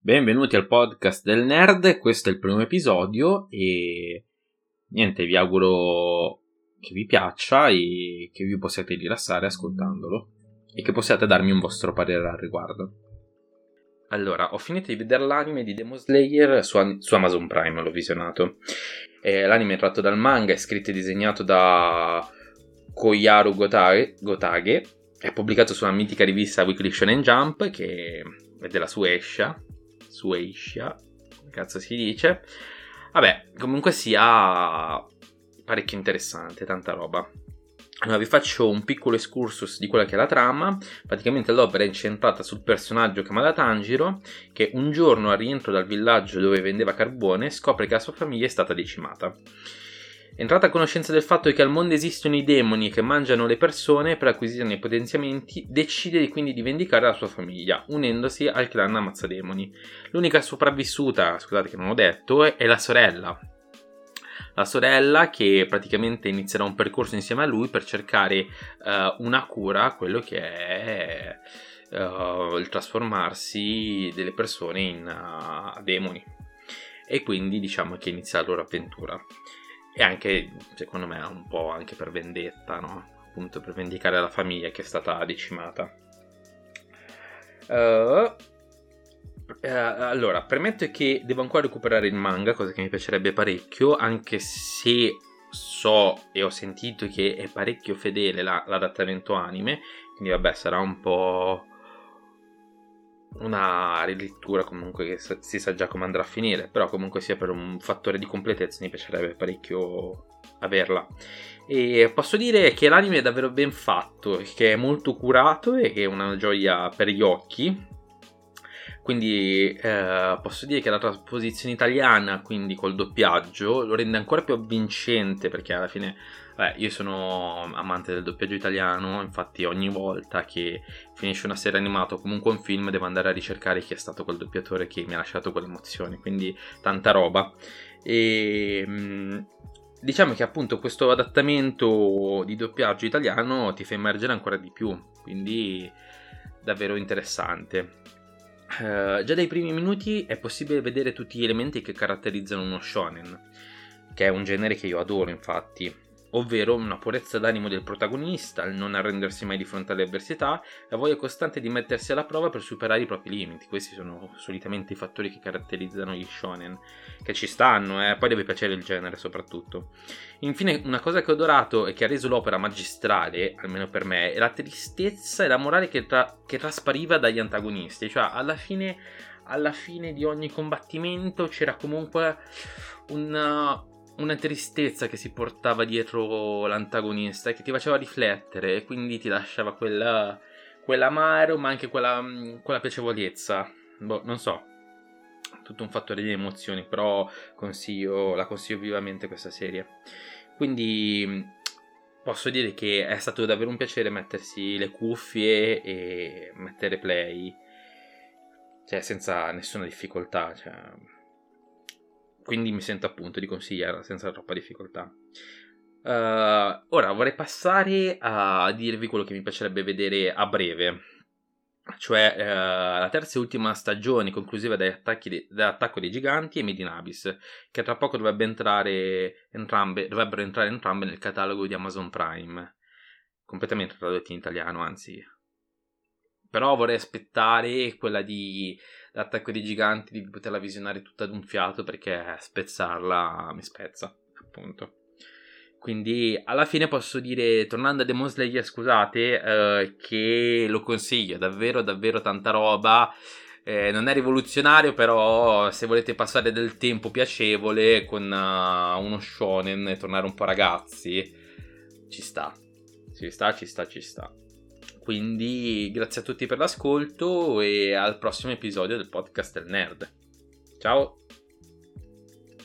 Benvenuti al podcast del nerd, questo è il primo episodio e niente, vi auguro che vi piaccia e che vi possiate rilassare ascoltandolo e che possiate darmi un vostro parere al riguardo. Allora, ho finito di vedere l'anime di Demon Slayer su, su Amazon Prime, l'ho visionato. Eh, l'anime è tratto dal manga, è scritto e disegnato da Koyaru Gotage, Gotage è pubblicato sulla mitica rivista Weekly Shonen Jump che è della Suesha Suecia, come cazzo si dice. Vabbè, comunque sia parecchio interessante, tanta roba. Allora, vi faccio un piccolo excursus di quella che è la trama. Praticamente l'opera è incentrata sul personaggio Kamada Tanjiro, che un giorno al rientro dal villaggio dove vendeva carbone scopre che la sua famiglia è stata decimata. Entrata a conoscenza del fatto che al mondo esistono i demoni che mangiano le persone per acquisirne i potenziamenti, decide quindi di vendicare la sua famiglia, unendosi al clan Ammazzademoni. L'unica sopravvissuta, scusate che non ho detto, è la sorella. La sorella che praticamente inizierà un percorso insieme a lui per cercare uh, una cura a quello che è uh, il trasformarsi delle persone in uh, demoni. E quindi diciamo che inizia la loro avventura e anche secondo me un po' anche per vendetta, no? appunto per vendicare la famiglia che è stata decimata. Uh, uh, allora, premetto che devo ancora recuperare il manga, cosa che mi piacerebbe parecchio, anche se so e ho sentito che è parecchio fedele la, l'adattamento anime, quindi vabbè sarà un po' una rilettura comunque che si sa già come andrà a finire, però comunque sia per un fattore di completezza mi piacerebbe parecchio averla. E posso dire che l'anime è davvero ben fatto, che è molto curato e che è una gioia per gli occhi. Quindi eh, posso dire che la trasposizione italiana, quindi col doppiaggio, lo rende ancora più avvincente perché alla fine Beh, io sono amante del doppiaggio italiano, infatti ogni volta che finisce una serie animata o comunque un film devo andare a ricercare chi è stato quel doppiatore che mi ha lasciato quell'emozione, quindi tanta roba. E mm, diciamo che appunto questo adattamento di doppiaggio italiano ti fa immergere ancora di più, quindi davvero interessante. Uh, già dai primi minuti è possibile vedere tutti gli elementi che caratterizzano uno shonen, che è un genere che io adoro infatti ovvero una purezza d'animo del protagonista, il non arrendersi mai di fronte alle avversità, la voglia costante di mettersi alla prova per superare i propri limiti. Questi sono solitamente i fattori che caratterizzano gli shonen, che ci stanno, eh? poi deve piacere il genere soprattutto. Infine, una cosa che ho adorato e che ha reso l'opera magistrale, almeno per me, è la tristezza e la morale che, tra- che traspariva dagli antagonisti, cioè alla fine, alla fine di ogni combattimento c'era comunque un una tristezza che si portava dietro l'antagonista e che ti faceva riflettere e quindi ti lasciava quella, quell'amaro ma anche quella, quella piacevolezza. Boh, non so, tutto un fattore di emozioni, però consiglio, la consiglio vivamente questa serie. Quindi posso dire che è stato davvero un piacere mettersi le cuffie e mettere play, cioè senza nessuna difficoltà, cioè quindi mi sento appunto di consigliarla senza troppa difficoltà. Uh, ora vorrei passare a dirvi quello che mi piacerebbe vedere a breve, cioè uh, la terza e ultima stagione conclusiva de- dell'attacco dei giganti e Made in Abyss, che tra poco entrare entrambe, dovrebbero entrare entrambe nel catalogo di Amazon Prime, completamente tradotti in italiano, anzi. Però vorrei aspettare quella di l'attacco dei giganti di poterla visionare tutta ad un fiato perché spezzarla mi spezza, appunto. Quindi alla fine posso dire, tornando a Demon Slayer, scusate, eh, che lo consiglio, davvero, davvero tanta roba. Eh, non è rivoluzionario, però se volete passare del tempo piacevole con uh, uno shonen e tornare un po' ragazzi, ci sta. Ci sta, ci sta, ci sta. Quindi grazie a tutti per l'ascolto e al prossimo episodio del podcast del nerd. Ciao!